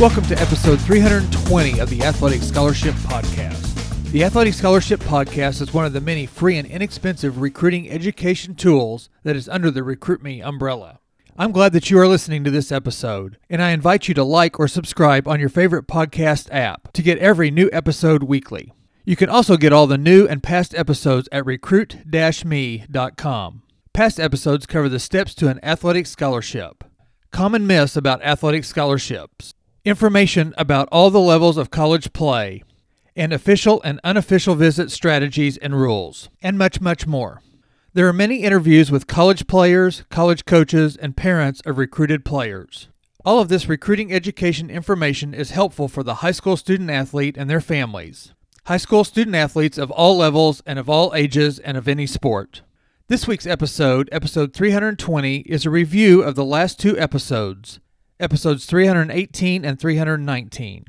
Welcome to episode 320 of the Athletic Scholarship Podcast. The Athletic Scholarship Podcast is one of the many free and inexpensive recruiting education tools that is under the Recruit Me umbrella. I'm glad that you are listening to this episode, and I invite you to like or subscribe on your favorite podcast app to get every new episode weekly. You can also get all the new and past episodes at recruit-me.com. Past episodes cover the steps to an athletic scholarship, common myths about athletic scholarships, information about all the levels of college play, and official and unofficial visit strategies and rules, and much, much more. There are many interviews with college players, college coaches, and parents of recruited players. All of this recruiting education information is helpful for the high school student athlete and their families. High school student athletes of all levels and of all ages and of any sport. This week's episode, episode 320, is a review of the last two episodes, episodes 318 and 319.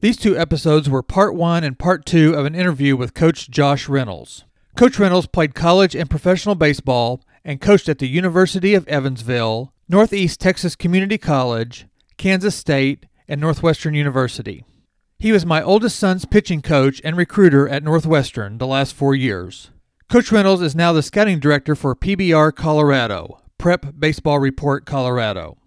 These two episodes were part one and part two of an interview with Coach Josh Reynolds. Coach Reynolds played college and professional baseball and coached at the University of Evansville, Northeast Texas Community College, Kansas State, and Northwestern University. He was my oldest son's pitching coach and recruiter at Northwestern the last four years. Coach Reynolds is now the scouting director for PBR Colorado, Prep Baseball Report Colorado.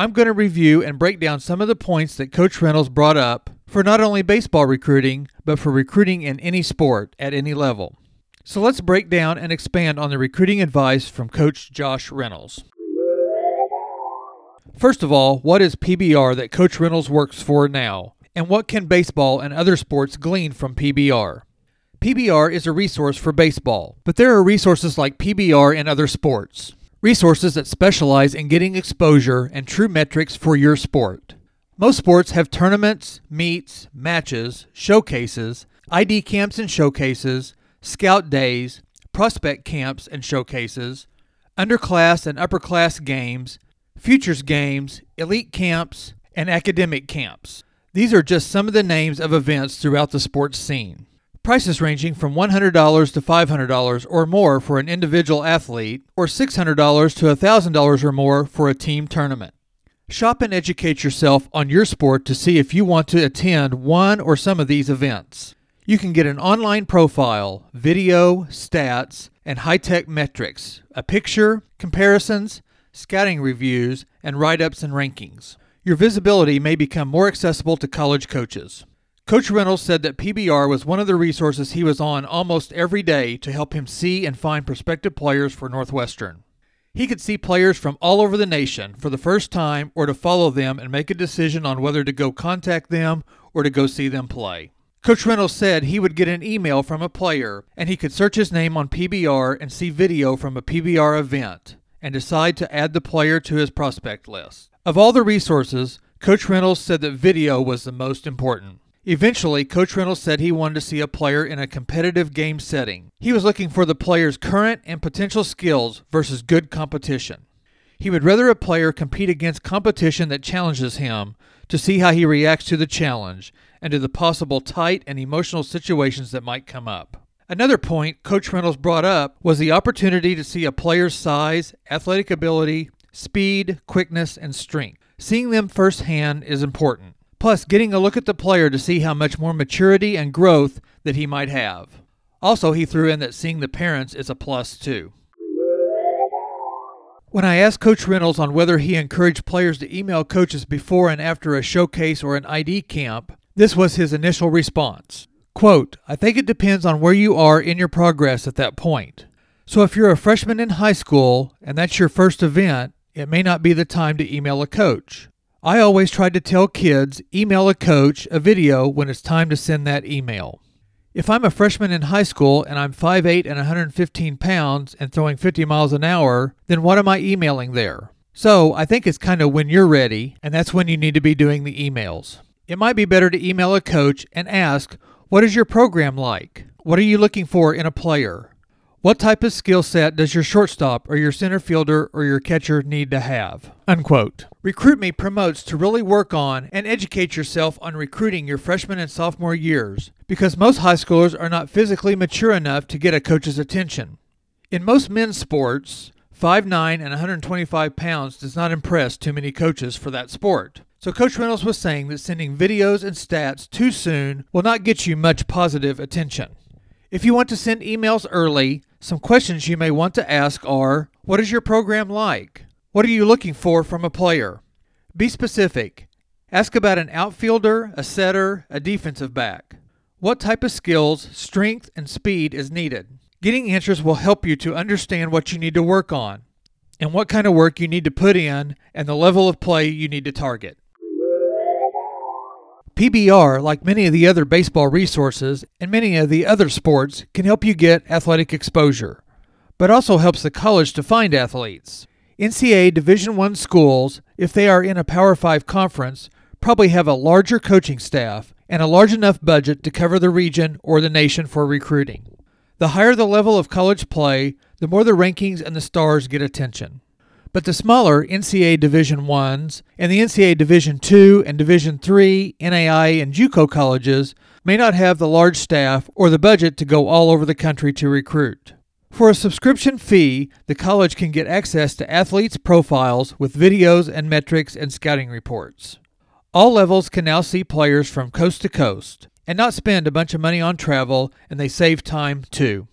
I'm going to review and break down some of the points that Coach Reynolds brought up for not only baseball recruiting, but for recruiting in any sport at any level. So let's break down and expand on the recruiting advice from Coach Josh Reynolds. First of all, what is PBR that Coach Reynolds works for now? And what can baseball and other sports glean from PBR? PBR is a resource for baseball, but there are resources like PBR in other sports resources that specialize in getting exposure and true metrics for your sport. Most sports have tournaments, meets, matches, showcases, ID camps and showcases, scout days, prospect camps and showcases, underclass and upperclass games, futures games, elite camps, and academic camps. These are just some of the names of events throughout the sports scene. Prices ranging from $100 to $500 or more for an individual athlete, or $600 to $1,000 or more for a team tournament. Shop and educate yourself on your sport to see if you want to attend one or some of these events. You can get an online profile, video, stats, and high tech metrics, a picture, comparisons, scouting reviews, and write ups and rankings. Your visibility may become more accessible to college coaches. Coach Reynolds said that PBR was one of the resources he was on almost every day to help him see and find prospective players for Northwestern. He could see players from all over the nation for the first time or to follow them and make a decision on whether to go contact them or to go see them play. Coach Reynolds said he would get an email from a player and he could search his name on PBR and see video from a PBR event and decide to add the player to his prospect list. Of all the resources, Coach Reynolds said that video was the most important. Eventually, Coach Reynolds said he wanted to see a player in a competitive game setting. He was looking for the player's current and potential skills versus good competition. He would rather a player compete against competition that challenges him to see how he reacts to the challenge and to the possible tight and emotional situations that might come up. Another point Coach Reynolds brought up was the opportunity to see a player's size, athletic ability, speed, quickness, and strength. Seeing them firsthand is important plus getting a look at the player to see how much more maturity and growth that he might have. Also, he threw in that seeing the parents is a plus too. When I asked Coach Reynolds on whether he encouraged players to email coaches before and after a showcase or an ID camp, this was his initial response. Quote, I think it depends on where you are in your progress at that point. So if you're a freshman in high school and that's your first event, it may not be the time to email a coach. I always tried to tell kids email a coach a video when it's time to send that email. If I'm a freshman in high school and I'm 5'8 and 115 pounds and throwing 50 miles an hour, then what am I emailing there? So I think it's kind of when you're ready, and that's when you need to be doing the emails. It might be better to email a coach and ask, What is your program like? What are you looking for in a player? What type of skill set does your shortstop or your center fielder or your catcher need to have? Unquote. RecruitMe promotes to really work on and educate yourself on recruiting your freshman and sophomore years because most high schoolers are not physically mature enough to get a coach's attention. In most men's sports, 5'9 and 125 pounds does not impress too many coaches for that sport. So Coach Reynolds was saying that sending videos and stats too soon will not get you much positive attention. If you want to send emails early, some questions you may want to ask are What is your program like? What are you looking for from a player? Be specific. Ask about an outfielder, a setter, a defensive back. What type of skills, strength, and speed is needed? Getting answers will help you to understand what you need to work on and what kind of work you need to put in and the level of play you need to target. PBR, like many of the other baseball resources and many of the other sports, can help you get athletic exposure, but also helps the college to find athletes. NCAA Division I schools, if they are in a Power 5 conference, probably have a larger coaching staff and a large enough budget to cover the region or the nation for recruiting. The higher the level of college play, the more the rankings and the stars get attention. But the smaller NCAA Division 1s and the NCAA Division 2 and Division 3 NAIA and JUCO colleges may not have the large staff or the budget to go all over the country to recruit. For a subscription fee, the college can get access to athletes' profiles with videos and metrics and scouting reports. All levels can now see players from coast to coast and not spend a bunch of money on travel, and they save time too.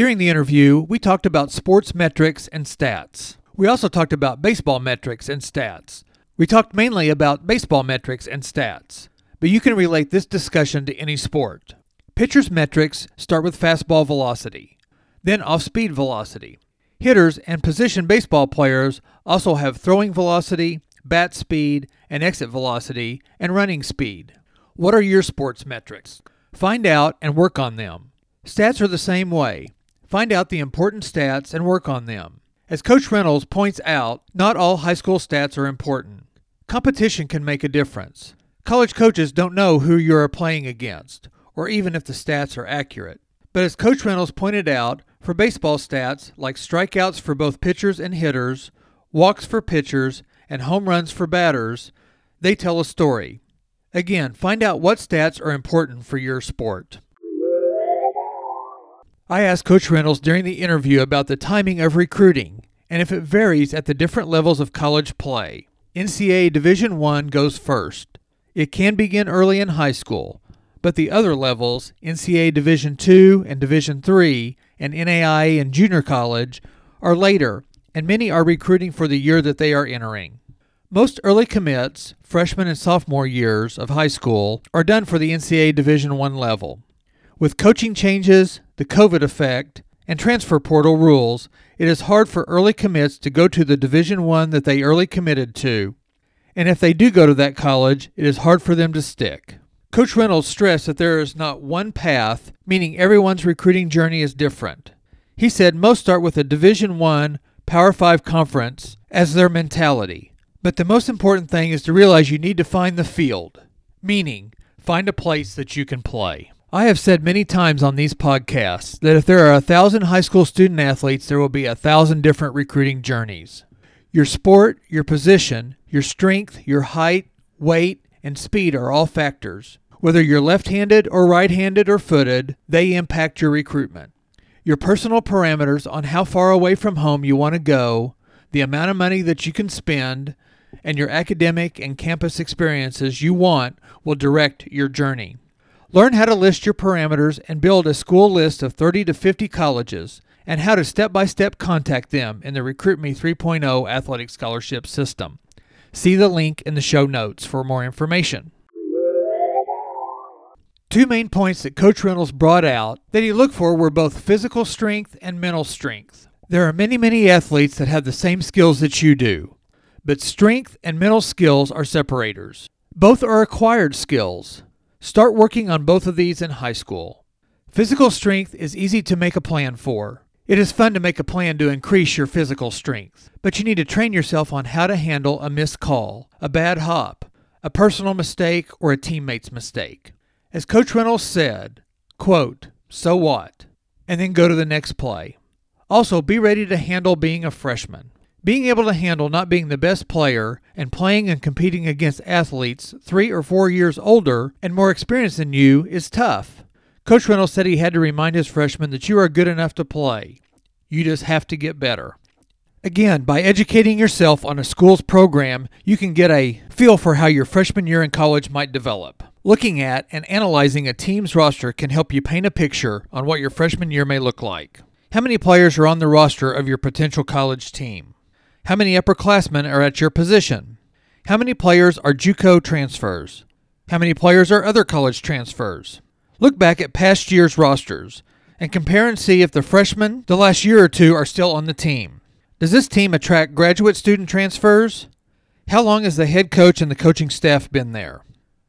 During the interview, we talked about sports metrics and stats. We also talked about baseball metrics and stats. We talked mainly about baseball metrics and stats, but you can relate this discussion to any sport. Pitchers' metrics start with fastball velocity, then off speed velocity. Hitters and position baseball players also have throwing velocity, bat speed, and exit velocity, and running speed. What are your sports metrics? Find out and work on them. Stats are the same way. Find out the important stats and work on them. As Coach Reynolds points out, not all high school stats are important. Competition can make a difference. College coaches don't know who you are playing against, or even if the stats are accurate. But as Coach Reynolds pointed out, for baseball stats like strikeouts for both pitchers and hitters, walks for pitchers, and home runs for batters, they tell a story. Again, find out what stats are important for your sport. I asked Coach Reynolds during the interview about the timing of recruiting and if it varies at the different levels of college play. NCAA Division 1 goes first. It can begin early in high school, but the other levels, NCAA Division 2 and Division 3 and NAIA and junior college, are later, and many are recruiting for the year that they are entering. Most early commits, freshman and sophomore years of high school, are done for the NCAA Division 1 level. With coaching changes, the COVID effect, and transfer portal rules, it is hard for early commits to go to the Division 1 that they early committed to. And if they do go to that college, it is hard for them to stick. Coach Reynolds stressed that there is not one path, meaning everyone's recruiting journey is different. He said most start with a Division 1 Power 5 conference as their mentality. But the most important thing is to realize you need to find the field, meaning find a place that you can play. I have said many times on these podcasts that if there are a thousand high school student athletes, there will be a thousand different recruiting journeys. Your sport, your position, your strength, your height, weight, and speed are all factors. Whether you're left handed or right handed or footed, they impact your recruitment. Your personal parameters on how far away from home you want to go, the amount of money that you can spend, and your academic and campus experiences you want will direct your journey. Learn how to list your parameters and build a school list of 30 to 50 colleges and how to step by step contact them in the RecruitMe 3.0 athletic scholarship system. See the link in the show notes for more information. Two main points that Coach Reynolds brought out that he looked for were both physical strength and mental strength. There are many, many athletes that have the same skills that you do, but strength and mental skills are separators. Both are acquired skills. Start working on both of these in high school. Physical strength is easy to make a plan for. It is fun to make a plan to increase your physical strength, but you need to train yourself on how to handle a missed call, a bad hop, a personal mistake, or a teammate's mistake. As Coach Reynolds said, quote, so what? And then go to the next play. Also, be ready to handle being a freshman. Being able to handle not being the best player and playing and competing against athletes three or four years older and more experienced than you is tough. Coach Reynolds said he had to remind his freshmen that you are good enough to play. You just have to get better. Again, by educating yourself on a school's program, you can get a feel for how your freshman year in college might develop. Looking at and analyzing a team's roster can help you paint a picture on what your freshman year may look like. How many players are on the roster of your potential college team? How many upperclassmen are at your position? How many players are JUCO transfers? How many players are other college transfers? Look back at past year's rosters and compare and see if the freshmen the last year or two are still on the team. Does this team attract graduate student transfers? How long has the head coach and the coaching staff been there?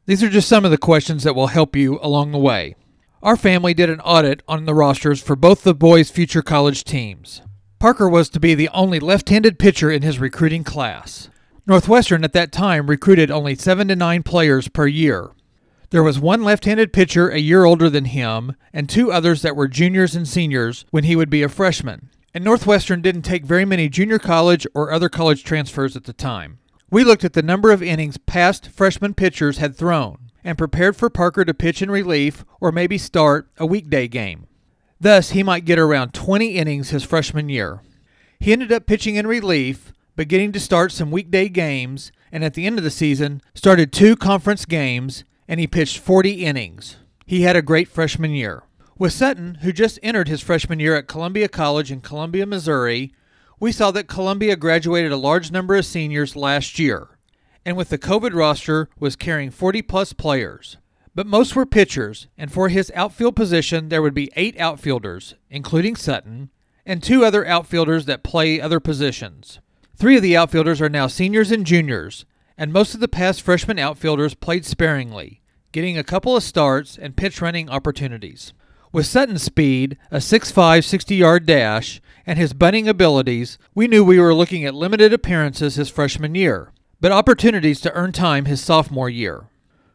These are just some of the questions that will help you along the way. Our family did an audit on the rosters for both the boys' future college teams. Parker was to be the only left handed pitcher in his recruiting class. Northwestern at that time recruited only seven to nine players per year. There was one left handed pitcher a year older than him, and two others that were juniors and seniors when he would be a freshman. And Northwestern didn't take very many junior college or other college transfers at the time. We looked at the number of innings past freshman pitchers had thrown and prepared for Parker to pitch in relief or maybe start a weekday game. Thus, he might get around 20 innings his freshman year. He ended up pitching in relief, but getting to start some weekday games, and at the end of the season, started two conference games, and he pitched 40 innings. He had a great freshman year. With Sutton, who just entered his freshman year at Columbia College in Columbia, Missouri, we saw that Columbia graduated a large number of seniors last year, and with the COVID roster was carrying 40 plus players. But most were pitchers, and for his outfield position, there would be eight outfielders, including Sutton, and two other outfielders that play other positions. Three of the outfielders are now seniors and juniors, and most of the past freshman outfielders played sparingly, getting a couple of starts and pitch running opportunities. With Sutton's speed, a 6'5, 60 yard dash, and his bunting abilities, we knew we were looking at limited appearances his freshman year, but opportunities to earn time his sophomore year.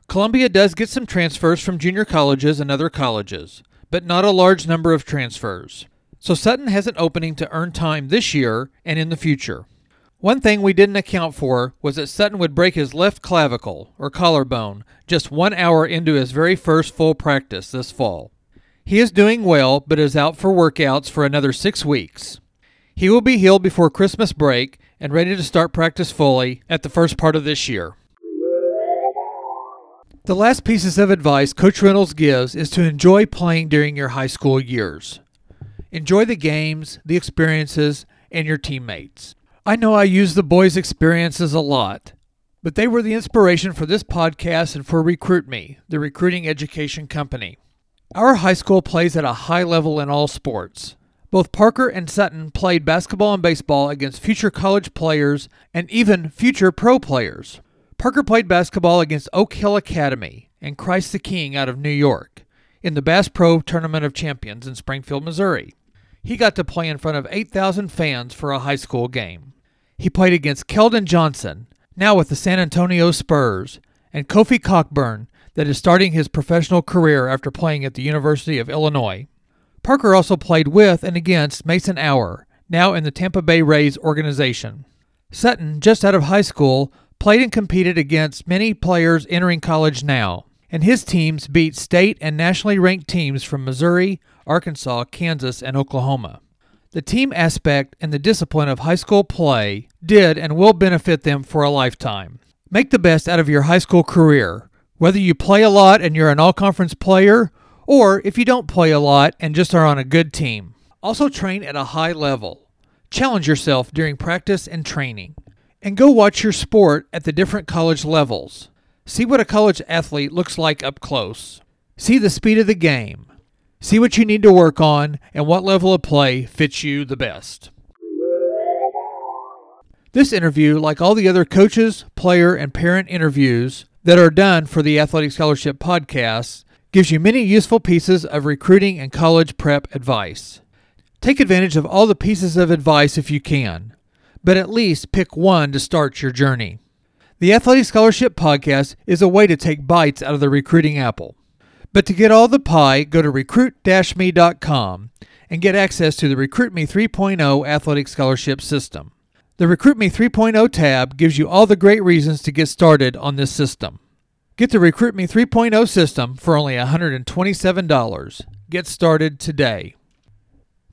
Columbia does get some transfers from junior colleges and other colleges, but not a large number of transfers. So Sutton has an opening to earn time this year and in the future. One thing we didn't account for was that Sutton would break his left clavicle, or collarbone, just one hour into his very first full practice this fall. He is doing well, but is out for workouts for another six weeks. He will be healed before Christmas break and ready to start practice fully at the first part of this year. The last pieces of advice Coach Reynolds gives is to enjoy playing during your high school years. Enjoy the games, the experiences, and your teammates. I know I use the boys' experiences a lot, but they were the inspiration for this podcast and for Recruit Me, the recruiting education company. Our high school plays at a high level in all sports. Both Parker and Sutton played basketball and baseball against future college players and even future pro players. Parker played basketball against Oak Hill Academy and Christ the King out of New York in the Bass Pro Tournament of Champions in Springfield, Missouri. He got to play in front of 8,000 fans for a high school game. He played against Keldon Johnson, now with the San Antonio Spurs, and Kofi Cockburn, that is starting his professional career after playing at the University of Illinois. Parker also played with and against Mason Auer, now in the Tampa Bay Rays organization. Sutton, just out of high school, played and competed against many players entering college now, and his teams beat state and nationally ranked teams from Missouri, Arkansas, Kansas, and Oklahoma. The team aspect and the discipline of high school play did and will benefit them for a lifetime. Make the best out of your high school career, whether you play a lot and you're an all conference player, or if you don't play a lot and just are on a good team. Also, train at a high level. Challenge yourself during practice and training and go watch your sport at the different college levels. See what a college athlete looks like up close. See the speed of the game. See what you need to work on and what level of play fits you the best. This interview, like all the other coaches, player, and parent interviews that are done for the Athletic Scholarship podcast, gives you many useful pieces of recruiting and college prep advice. Take advantage of all the pieces of advice if you can but at least pick one to start your journey. The Athletic Scholarship Podcast is a way to take bites out of the recruiting apple. But to get all the pie, go to recruit-me.com and get access to the Recruit Me 3.0 athletic scholarship system. The Recruit Me 3.0 tab gives you all the great reasons to get started on this system. Get the Recruit Me 3.0 system for only $127. Get started today.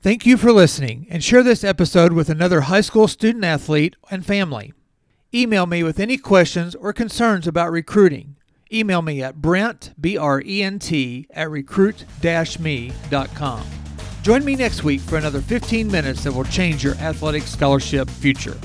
Thank you for listening and share this episode with another high school student athlete and family. Email me with any questions or concerns about recruiting. Email me at brent, B-R-E-N-T, at recruit-me.com. Join me next week for another 15 minutes that will change your athletic scholarship future.